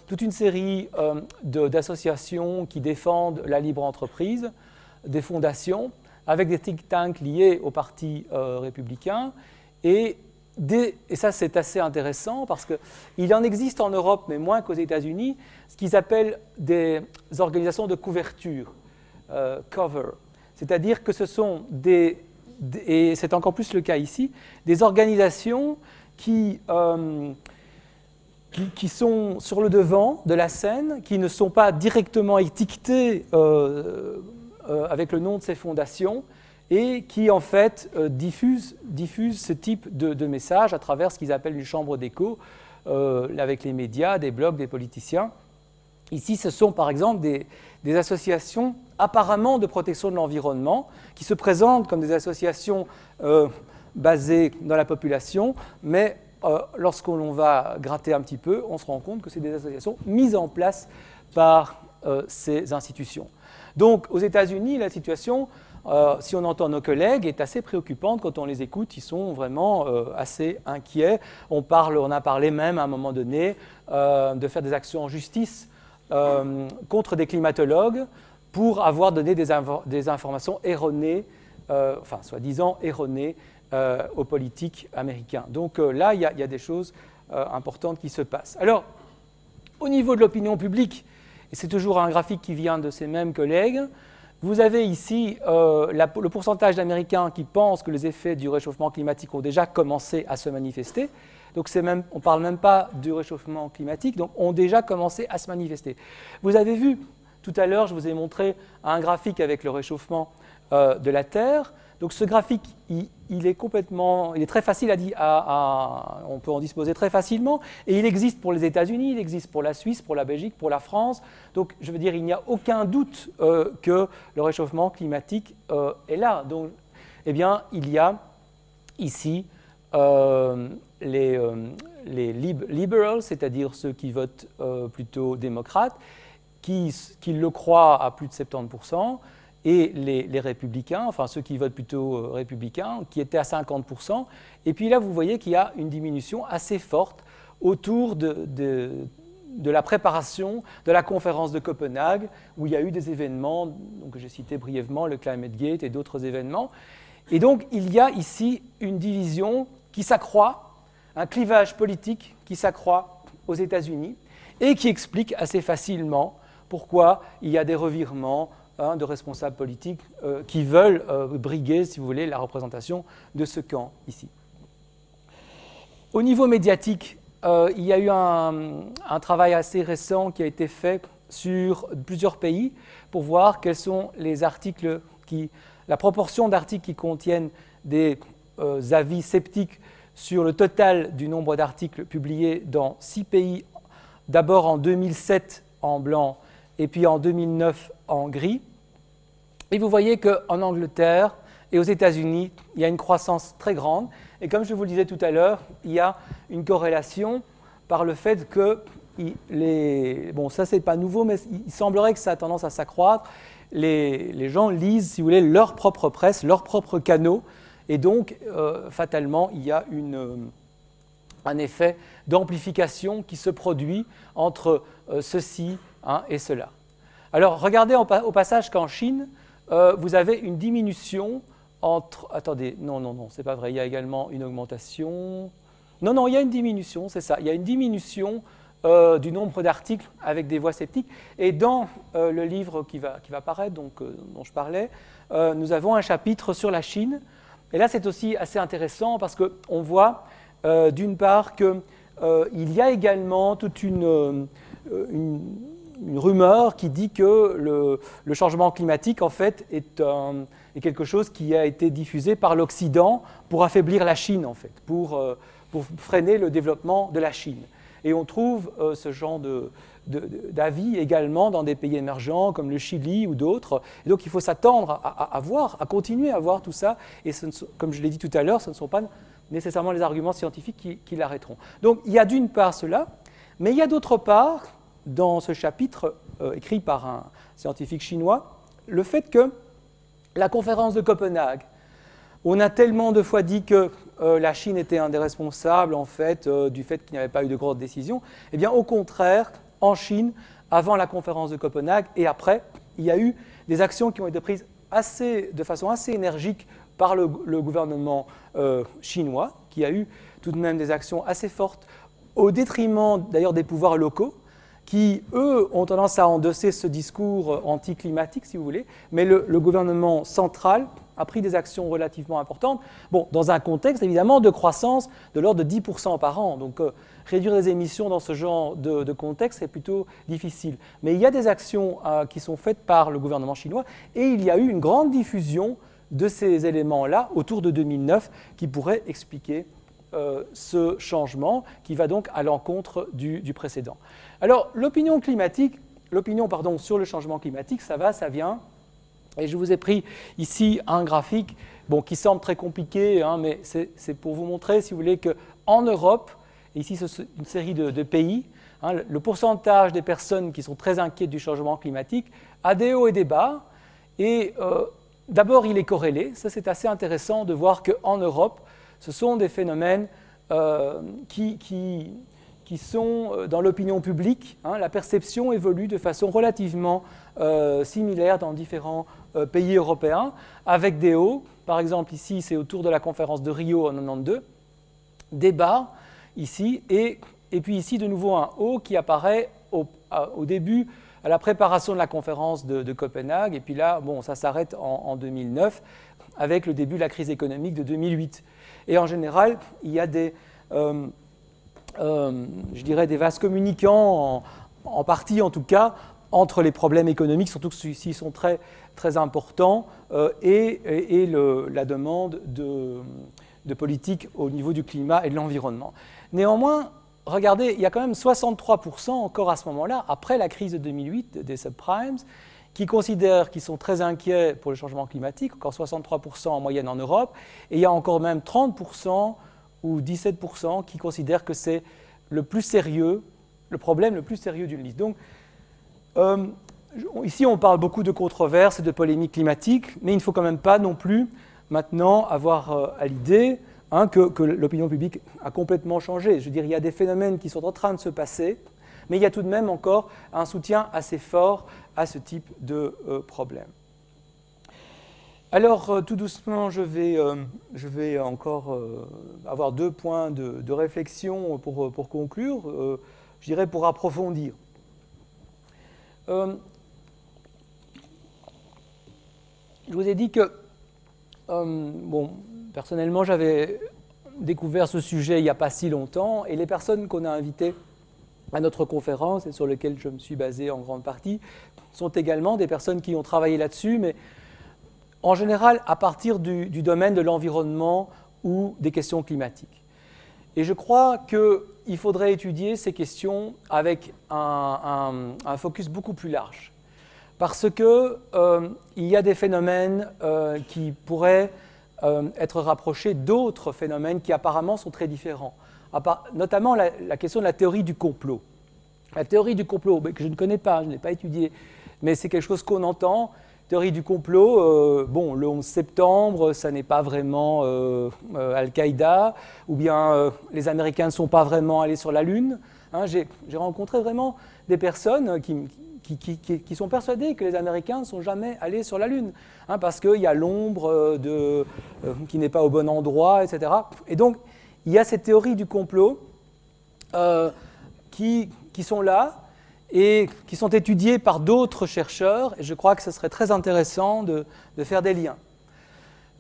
toute une série d'associations qui défendent la libre entreprise, des fondations avec des think tanks liés au Parti euh, républicain. Et, et ça, c'est assez intéressant parce qu'il en existe en Europe, mais moins qu'aux États-Unis, ce qu'ils appellent des organisations de couverture, euh, cover. C'est-à-dire que ce sont des, et c'est encore plus le cas ici, des organisations euh, qui, qui, sont sur le devant de la scène, qui ne sont pas directement étiquetées avec le nom de ses fondations et qui en fait diffuse, diffuse, ce type de, de message à travers ce qu'ils appellent une chambre d'écho avec les médias, des blogs, des politiciens. Ici, ce sont par exemple des, associations apparemment de protection de l'environnement qui se présentent comme des associations euh, basées dans la population, mais euh, lorsqu'on va gratter un petit peu, on se rend compte que c'est des associations mises en place par euh, ces institutions. Donc aux États-Unis, la situation, si on entend nos collègues, est assez préoccupante quand on les écoute. Ils sont vraiment assez inquiets. On, parle, on a parlé même à un moment donné de faire des actions en justice euh, contre des climatologues pour avoir donné des, informations erronées, euh, enfin soi-disant erronées, euh, aux politiques américains. Donc là, il y, a des choses importantes qui se passent. Alors, au niveau de l'opinion publique, et c'est toujours un graphique qui vient de ces mêmes collègues, vous avez ici le pourcentage d'Américains qui pensent que les effets du réchauffement climatique ont déjà commencé à se manifester. Donc on ne parle même pas du réchauffement climatique, donc ont déjà commencé à se manifester. Vous avez vu tout à l'heure, je vous ai montré un graphique avec le réchauffement euh, de la Terre. Donc ce graphique, il, est très facile à, à, on peut en disposer très facilement, et il existe pour les États-Unis, il existe pour la Suisse, pour la Belgique, pour la France. Donc je veux dire, il n'y a aucun doute euh, que le réchauffement climatique euh, est là. Donc, eh bien, il y a ici les, euh, les liberals, c'est-à-dire ceux qui votent plutôt démocrates, qui, qui, le croient à plus de 70%, et les, républicains, enfin ceux qui votent plutôt euh, républicains, qui étaient à 50%. Et puis là, vous voyez qu'il y a une diminution assez forte autour de, de, la préparation de la conférence de Copenhague, où il y a eu des événements, donc j'ai cité brièvement le Climate Gate et d'autres événements. Et donc, il y a ici une division qui s'accroît un clivage politique qui s'accroît aux États-Unis et qui explique assez facilement pourquoi il y a des revirements hein, de responsables politiques euh, qui veulent euh, briguer, si vous voulez, la représentation de ce camp ici. Au niveau médiatique, euh, il y a eu un, travail assez récent qui a été fait sur plusieurs pays pour voir quels sont les articles qui, la proportion d'articles qui contiennent des avis sceptiques sur le total du nombre d'articles publiés dans six pays, d'abord en 2007 en blanc et puis en 2009 en gris. Et vous voyez qu'en Angleterre et aux États-Unis, il y a une croissance très grande. Et comme je vous le disais tout à l'heure, il y a une corrélation par le fait que les, bon, ça c'est pas nouveau, mais il semblerait que ça a tendance à s'accroître. Les, les, gens lisent, si vous voulez, leur propre presse, leurs propres canaux, et donc, euh, fatalement, il y a euh, un effet d'amplification qui se produit entre euh, ceci hein, et cela. Alors, regardez au passage qu'en Chine, vous avez une diminution entre... Attendez, non, non, non, c'est pas vrai. Il y a également une augmentation. Non, non, il y a une diminution, c'est ça. Il y a une diminution du nombre d'articles avec des voix sceptiques. Et dans le livre qui va, qui va apparaître, donc, dont je parlais, nous avons un chapitre sur la Chine et là, c'est aussi assez intéressant parce qu'on voit, euh, d'une part, qu'il euh, y a également toute une, euh, une, rumeur qui dit que le, changement climatique, en fait, est, quelque chose qui a été diffusé par l'Occident pour affaiblir la Chine, en fait, pour, pour, freiner le développement de la Chine. Et on trouve ce genre d'avis également dans des pays émergents comme le Chili ou d'autres. Et donc il faut s'attendre à, voir, à continuer à voir tout ça. Et comme je l'ai dit tout à l'heure, ce ne sont pas nécessairement les arguments scientifiques qui, l'arrêteront. Donc il y a d'une part cela, mais il y a d'autre part, dans ce chapitre euh, écrit par un scientifique chinois, le fait que la conférence de Copenhague, on a tellement de fois dit que euh, la Chine était un des responsables en fait euh, du fait qu'il n'y avait pas eu de grosses décisions. Eh bien, au contraire, en Chine avant la conférence de Copenhague et après. Il y a eu des actions qui ont été prises assez, de façon assez énergique par le, gouvernement chinois, qui a eu tout de même des actions assez fortes, au détriment d'ailleurs des pouvoirs locaux, qui, eux, ont tendance à endosser ce discours anticlimatique, si vous voulez, mais le, gouvernement central a pris des actions relativement importantes, bon, dans un contexte évidemment de croissance de l'ordre de 10% par an. Donc euh, réduire les émissions dans ce genre de, contexte est plutôt difficile. Mais il y a des actions euh, qui sont faites par le gouvernement chinois et il y a eu une grande diffusion de ces éléments-là autour de 2009 qui pourraient expliquer euh, ce changement qui va donc à l'encontre du, précédent. Alors l'opinion climatique, l'opinion pardon sur le changement climatique, ça va, ça vient. Et je vous ai pris ici un graphique bon, qui semble très compliqué, hein, mais c'est pour vous montrer, si vous voulez, qu'en Europe, ici c'est une série de, pays, hein, le pourcentage des personnes qui sont très inquiètes du changement climatique a des hauts et des bas. Et euh, d'abord, il est corrélé. Ça, c'est assez intéressant de voir qu'en Europe, ce sont des phénomènes euh, qui, sont euh, dans l'opinion publique. Hein, la perception évolue de façon relativement similaire dans différents euh, pays européens, avec des hauts. Par exemple, ici, c'est autour de la conférence de Rio en 92, des bas ici, et, puis ici, de nouveau, un haut qui apparaît au, début, à la préparation de la conférence de, Copenhague, et puis là, bon, ça s'arrête en, 2009, avec le début de la crise économique de 2008. Et en général, il y a des, euh, euh, vases communicants, en, partie en tout cas, entre les problèmes économiques, surtout que ceux-ci sont très, importants, euh, et, la demande de, politique au niveau du climat et de l'environnement. Néanmoins, regardez, il y a quand même 63% encore à ce moment-là, après la crise de 2008 des subprimes, qui considèrent qu'ils sont très inquiets pour le changement climatique, encore 63% en moyenne en Europe, et il y a encore même 30% ou 17% qui considèrent que c'est le plus sérieux, le problème le plus sérieux d'une liste. Donc, euh, ici, on parle beaucoup de controverses et de polémiques climatiques, mais il ne faut quand même pas non plus maintenant avoir euh, à l'idée hein, que, l'opinion publique a complètement changé. Je veux dire, il y a des phénomènes qui sont en train de se passer, mais il y a tout de même encore un soutien assez fort à ce type de euh, problème. Alors, tout doucement, je vais, je vais encore avoir deux points de, réflexion pour, conclure, je dirais pour approfondir. Euh, je vous ai dit que, euh, personnellement, j'avais découvert ce sujet il n'y a pas si longtemps, et les personnes qu'on a invitées à notre conférence et sur lesquelles je me suis basé en grande partie sont également des personnes qui ont travaillé là-dessus, mais en général à partir du domaine de l'environnement ou des questions climatiques. Et je crois qu'il faudrait étudier ces questions avec un, focus beaucoup plus large. Parce qu'il euh, y a des phénomènes euh, qui pourraient euh, être rapprochés d'autres phénomènes qui apparemment sont très différents. notamment la, la, question de la théorie du complot. La théorie du complot, que je ne connais pas, je n'ai pas étudié, mais c'est quelque chose qu'on entend Théorie du complot, euh, bon, le 11 septembre, ça n'est pas vraiment euh, euh, Al-Qaïda, ou bien les Américains ne sont pas vraiment allés sur la Lune. Hein. J'ai rencontré vraiment des personnes qui, sont persuadées que les Américains ne sont jamais allés sur la Lune, hein, parce qu'il y a l'ombre qui n'est pas au bon endroit, etc. Et donc, il y a ces théories du complot qui, sont là, et qui sont étudiés par d'autres chercheurs, et je crois que ce serait très intéressant de, faire des liens.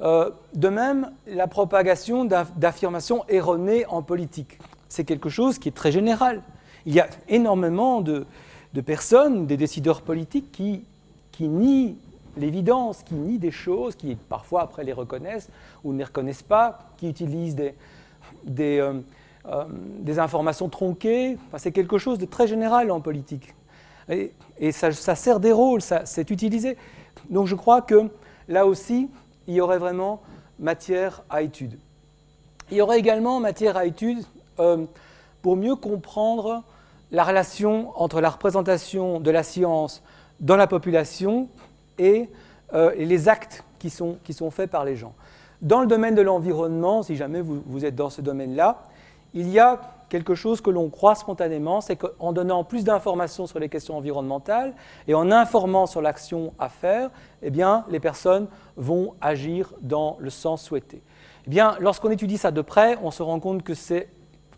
Euh, de même, la propagation d'affirmations erronées en politique, c'est quelque chose qui est très général. Il y a énormément de, personnes, des décideurs politiques, qui, nient l'évidence, qui nient des choses, qui parfois après les reconnaissent ou ne les reconnaissent pas, qui utilisent des, euh, euh, des informations tronquées, c'est quelque chose de très général en politique. Et, ça, sert des rôles, c'est utilisé. Donc je crois que là aussi, il y aurait vraiment matière à étude. Il y aurait également matière à étude euh, pour mieux comprendre la relation entre la représentation de la science dans la population et, euh, les actes qui sont, faits par les gens. Dans le domaine de l'environnement, si jamais vous êtes dans ce domaine-là, il y a quelque chose que l'on croit spontanément, c'est qu'en donnant plus d'informations sur les questions environnementales et en informant sur l'action à faire, eh les personnes vont agir dans le sens souhaité. Eh lorsqu'on étudie ça de près, on se rend compte que c'est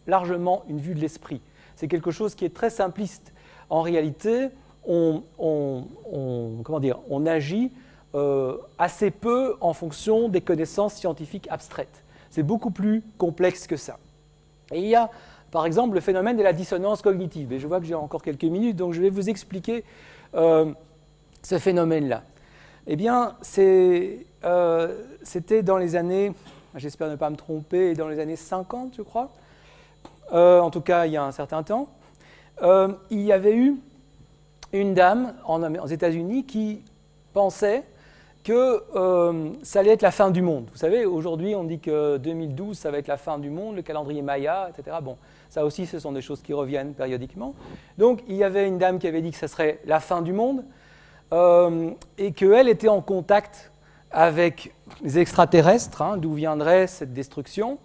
largement une vue de l'esprit. C'est quelque chose qui est très simpliste. En réalité, on, comment dire, on agit assez peu en fonction des connaissances scientifiques abstraites. C'est beaucoup plus complexe que ça. Et il y a, par exemple, le phénomène de la dissonance cognitive. Et je vois que j'ai encore quelques minutes, donc je vais vous expliquer ce phénomène-là. Eh bien, euh, c'était dans les années, j'espère ne pas me tromper, dans les années 50, je crois, euh, en tout cas il y a un certain temps, euh, il y avait eu une dame en, aux États-Unis qui pensait que ça allait être la fin du monde. Vous savez, aujourd'hui on dit que 2012 ça va être la fin du monde, le calendrier Maya, etc. Bon, ça aussi ce sont des choses qui reviennent périodiquement. Donc il y avait une dame qui avait dit que ça serait la fin du monde. Euh, et qu'elle était en contact avec les extraterrestres, hein, d'où viendrait cette destruction,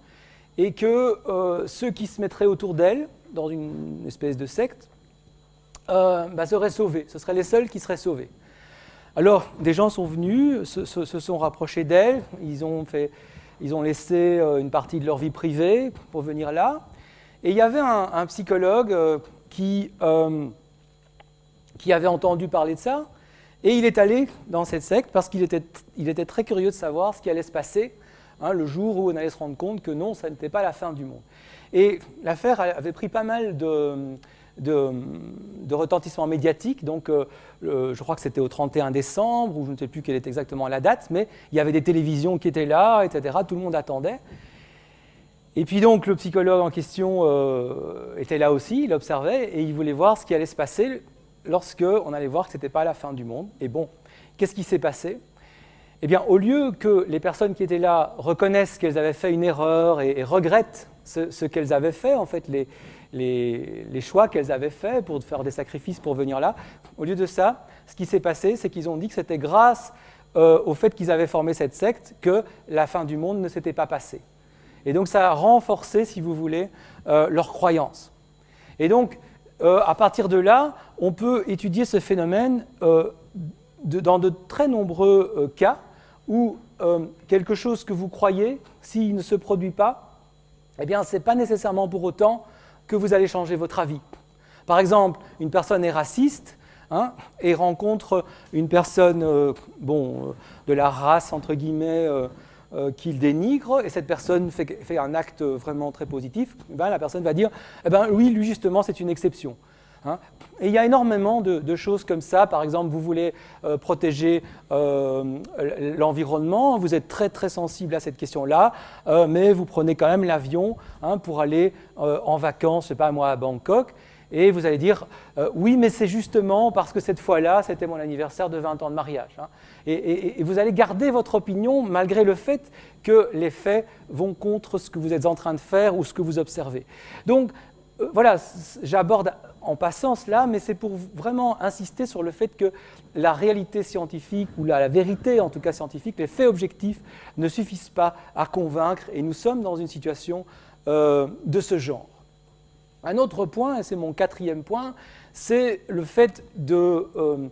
et que euh, ceux qui se mettraient autour d'elle, dans une espèce de secte, euh, bah, seraient sauvés. Ce seraient les seuls qui seraient sauvés. Alors, des gens sont venus, se, sont rapprochés d'elle, ils ont, fait, ils ont laissé une partie de leur vie privée pour venir là. Et il y avait un, psychologue qui, qui avait entendu parler de ça et il est allé dans cette secte parce qu'il était, il était très curieux de savoir ce qui allait se passer hein, le jour où on allait se rendre compte que non, ça n'était pas la fin du monde. Et l'affaire avait pris pas mal de, de, retentissement médiatique. Donc, euh, je crois que c'était au 31 décembre, ou je ne sais plus quelle est exactement la date, mais il y avait des télévisions qui étaient là, etc. Tout le monde attendait. Et puis donc, le psychologue en question euh, était là aussi, il observait, et il voulait voir ce qui allait se passer lorsque on allait voir que ce n'était pas la fin du monde. Et bon, qu'est-ce qui s'est passé? Eh bien, au lieu que les personnes qui étaient là reconnaissent qu'elles avaient fait une erreur et, regrettent ce, qu'elles avaient fait, en fait, les, les, choix qu'elles avaient faits pour faire des sacrifices pour venir là, au lieu de ça, ce qui s'est passé, c'est qu'ils ont dit que c'était grâce euh, au fait qu'ils avaient formé cette secte que la fin du monde ne s'était pas passée. Et donc ça a renforcé, si vous voulez, euh, leur croyance. Et donc, euh, à partir de là, on peut étudier ce phénomène dans de très nombreux cas où quelque chose que vous croyez, s'il ne se produit pas, eh bien, ce n'est pas nécessairement pour autant que vous allez changer votre avis. Par exemple, une personne est raciste hein, et rencontre une personne bon, de la race, entre guillemets, euh, qu'il dénigre, et cette personne fait, un acte vraiment très positif, eh ben, la personne va dire eh ben, oui, lui justement, c'est une exception. Hein. et il y a énormément de, choses comme ça. Par exemple, vous voulez euh, protéger euh, l'environnement, vous êtes très très sensible à cette question-là, mais vous prenez quand même l'avion hein, pour aller en vacances, je sais pas moi, à Bangkok. Et vous allez dire, euh, oui, mais c'est justement parce que cette fois-là, c'était mon anniversaire de 20 ans de mariage. Hein. Et, vous allez garder votre opinion malgré le fait que les faits vont contre ce que vous êtes en train de faire ou ce que vous observez. Donc, euh, voilà, j'aborde en passant cela, mais c'est pour vraiment insister sur le fait que la réalité scientifique, ou la, vérité en tout cas scientifique, les faits objectifs ne suffisent pas à convaincre, et nous sommes dans une situation euh, de ce genre. Un autre point, et c'est mon quatrième point, c'est le fait de, euh,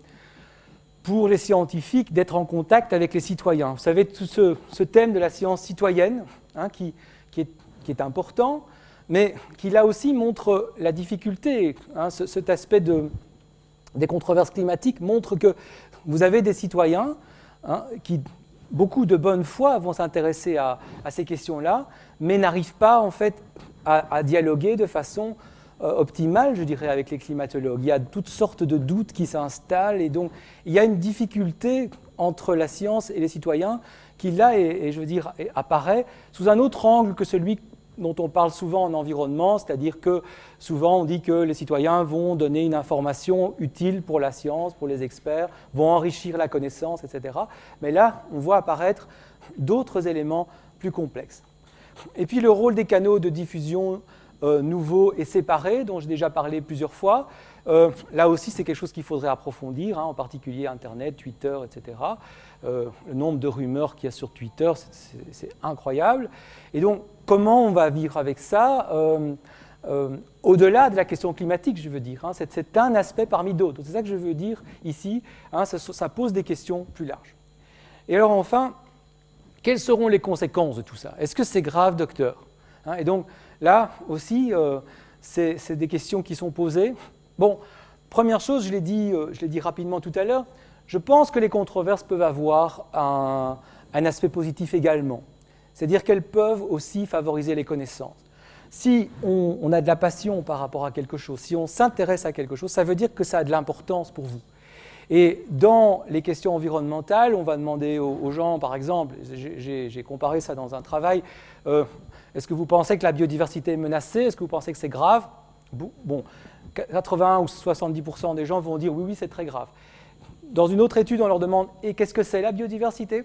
pour les scientifiques d'être en contact avec les citoyens. Vous savez, tout ce, thème de la science citoyenne, hein, qui, est, important, mais qui là aussi montre la difficulté. Hein, cet aspect des controverses climatiques montre que vous avez des citoyens hein, qui, beaucoup de bonne foi, vont s'intéresser à, ces questions-là, mais n'arrivent pas en fait à, dialoguer de façon euh, optimale, je dirais, avec les climatologues. Il y a toutes sortes de doutes qui s'installent et donc il y a une difficulté entre la science et les citoyens qui là, et, je veux dire, apparaît sous un autre angle que celui dont on parle souvent en environnement, c'est-à-dire que souvent on dit que les citoyens vont donner une information utile pour la science, pour les experts, vont enrichir la connaissance, etc. Mais là, on voit apparaître d'autres éléments plus complexes. Et puis le rôle des canaux de diffusion euh, nouveaux et séparés, dont j'ai déjà parlé plusieurs fois. Euh, là aussi, c'est quelque chose qu'il faudrait approfondir, hein, en particulier Internet, Twitter, etc. Euh, le nombre de rumeurs qu'il y a sur Twitter, c'est incroyable. Et donc, comment on va vivre avec ça Au-delà de la question climatique, je veux dire, hein, c'est un aspect parmi d'autres. C'est ça que je veux dire ici. Hein, ça, pose des questions plus larges. Et alors enfin, quelles seront les conséquences de tout ça? Est-ce que c'est grave, docteur? Et donc là aussi, euh, c'est des questions qui sont posées. Bon, première chose, je l'ai dit, euh, dit, rapidement tout à l'heure, je pense que les controverses peuvent avoir un, aspect positif également. C'est-à-dire qu'elles peuvent aussi favoriser les connaissances. Si on, a de la passion par rapport à quelque chose, si on s'intéresse à quelque chose, ça veut dire que ça a de l'importance pour vous. Et dans les questions environnementales, on va demander aux, gens, par exemple, j'ai comparé ça dans un travail, euh, est-ce que vous pensez que la biodiversité est menacée? Est-ce que vous pensez que c'est grave? Bon, 80 ou 70% des gens vont dire oui, oui, c'est très grave. Dans une autre étude, on leur demande et qu'est-ce que c'est la biodiversité?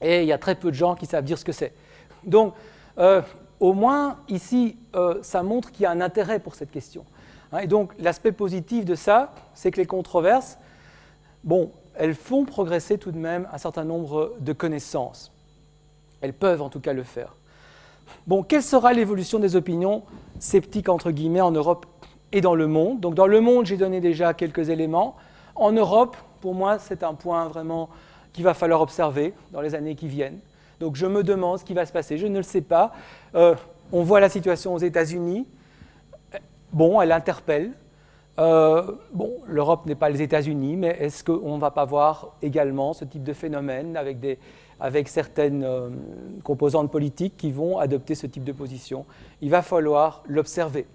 Et il y a très peu de gens qui savent dire ce que c'est. Donc, euh, au moins, ici, euh, ça montre qu'il y a un intérêt pour cette question. Hein, et donc, l'aspect positif de ça, c'est que les controverses, bon, elles font progresser tout de même un certain nombre de connaissances. Elles peuvent en tout cas le faire. Bon, quelle sera l'évolution des opinions sceptiques entre guillemets en Europe et dans le monde Donc dans le monde, j'ai donné déjà quelques éléments. En Europe, pour moi, c'est un point vraiment qu'il va falloir observer dans les années qui viennent. Donc je me demande ce qui va se passer. Je ne le sais pas. Euh, on voit la situation aux États-Unis. Bon, elle interpelle. Euh, bon, l'Europe n'est pas les États-Unis, mais est-ce qu'on ne va pas voir également ce type de phénomène avec, des, avec certaines euh, composantes politiques qui vont adopter ce type de position? Il va falloir l'observer.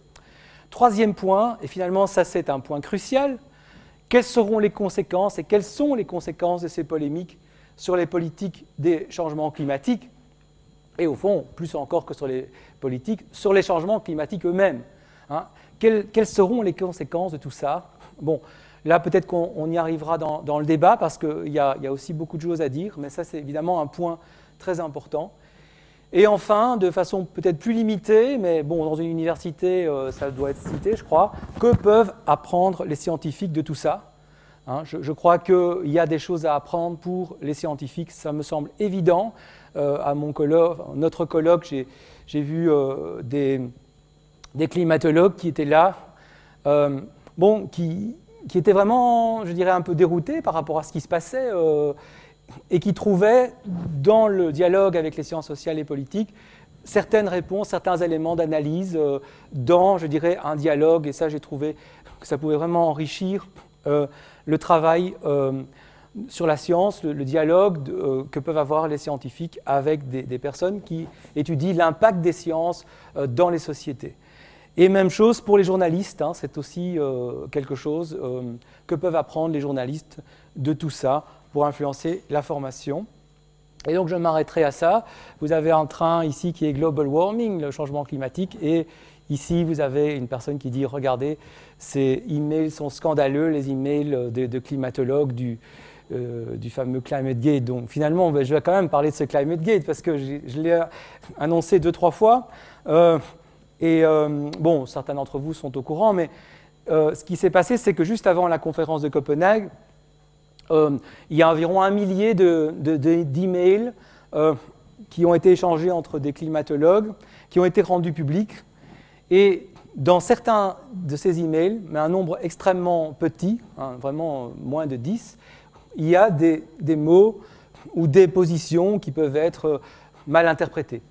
Troisième point, et finalement ça c'est un point crucial, quelles seront les conséquences et quelles sont les conséquences de ces polémiques sur les politiques des changements climatiques et au fond, plus encore que sur les politiques, sur les changements climatiques eux-mêmes. Hein quelles, seront les conséquences de tout ça? Bon, là peut-être qu'on y arrivera dans, le débat parce qu'il y, y, a aussi beaucoup de choses à dire, mais ça c'est évidemment un point très important. Et enfin, de façon peut-être plus limitée, mais bon, dans une université, euh, ça doit être cité, je crois, que peuvent apprendre les scientifiques de tout ça hein, je, crois qu'il y a des choses à apprendre pour les scientifiques, ça me semble évident. Euh, à mon colloque, notre colloque, j'ai vu euh, des, climatologues qui étaient là, euh, bon, qui, étaient vraiment, je dirais, un peu déroutés par rapport à ce qui se passait et qui trouvaient dans le dialogue avec les sciences sociales et politiques certaines réponses, certains éléments d'analyse euh, dans, je dirais, un dialogue. Et ça, j'ai trouvé que ça pouvait vraiment enrichir le travail sur la science, le, dialogue que peuvent avoir les scientifiques avec des, personnes qui étudient l'impact des sciences dans les sociétés. Et même chose pour les journalistes, hein, c'est aussi euh, quelque chose euh, que peuvent apprendre les journalistes de tout ça pour influencer la formation. Et donc je m'arrêterai à ça. Vous avez un train ici qui est global warming, le changement climatique, et ici vous avez une personne qui dit regardez, ces emails sont scandaleux, les emails de, climatologues du, euh, du fameux Climate Gate. Donc finalement, ben, je vais quand même parler de ce Climate Gate parce que je l'ai annoncé deux, trois fois. Et euh, bon, certains d'entre vous sont au courant, mais euh, ce qui s'est passé, c'est que juste avant la conférence de Copenhague, euh, il y a environ un millier d'emails de, qui ont été échangés entre des climatologues, qui ont été rendus publics. Et dans certains de ces emails, mais un nombre extrêmement petit, hein, vraiment moins de 10, il y a des, mots ou des positions qui peuvent être mal interprétées.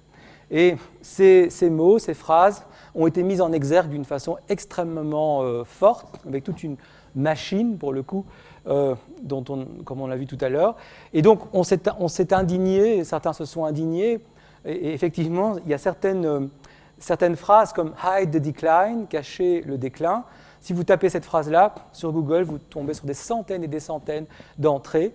Et ces, mots, ces phrases ont été mises en exergue d'une façon extrêmement euh, forte, avec toute une machine, pour le coup, euh, dont on, comme on l'a vu tout à l'heure. Et donc, on s'est indigné, certains se sont indignés, et, effectivement, il y a certaines, euh, certaines phrases comme hide the decline, cacher le déclin. Si vous tapez cette phrase-là sur Google, vous tombez sur des centaines et des centaines d'entrées.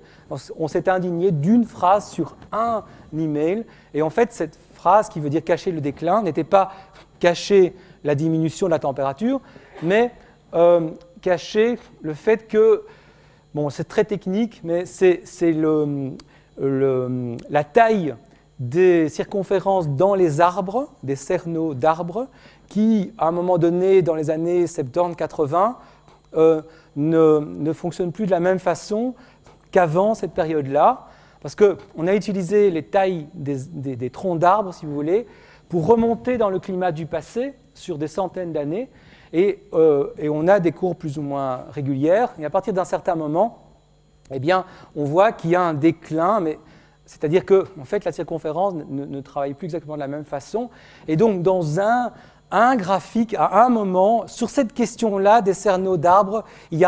On s'est indigné d'une phrase sur un email. Et en fait, cette phrase qui veut dire cacher le déclin n'était pas cacher la diminution de la température, mais euh, cacher le fait que, c'est très technique, mais c'est la taille des circonférences dans les arbres, des cerneaux d'arbres, qui, à un moment donné, dans les années 70-80, euh, ne, ne fonctionnent plus de la même façon qu'avant cette période-là. Parce qu'on a utilisé les tailles des, troncs d'arbres, si vous voulez, pour remonter dans le climat du passé sur des centaines d'années, et, euh, on a des courbes plus ou moins régulières. Et à partir d'un certain moment, eh bien, on voit qu'il y a un déclin, mais c'est-à-dire que en fait, la circonférence ne, travaille plus exactement de la même façon. Et donc, dans un, un graphique, à un moment, sur cette question-là des cerneaux d'arbres, il,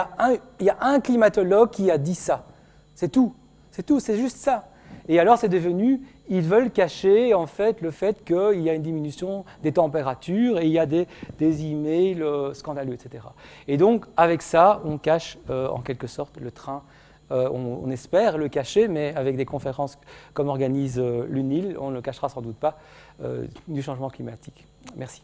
il, y a un climatologue qui a dit ça. C'est tout. C'est tout, c'est juste ça. Et alors c'est devenu, ils veulent cacher en fait le fait qu'il y a une diminution des températures et il y a des, des emails euh, scandaleux, etc. Et donc avec ça, on cache euh, en quelque sorte le train. Euh, on, espère le cacher, mais avec des conférences comme organise l'UNIL, on ne le cachera sans doute pas du changement climatique. Merci.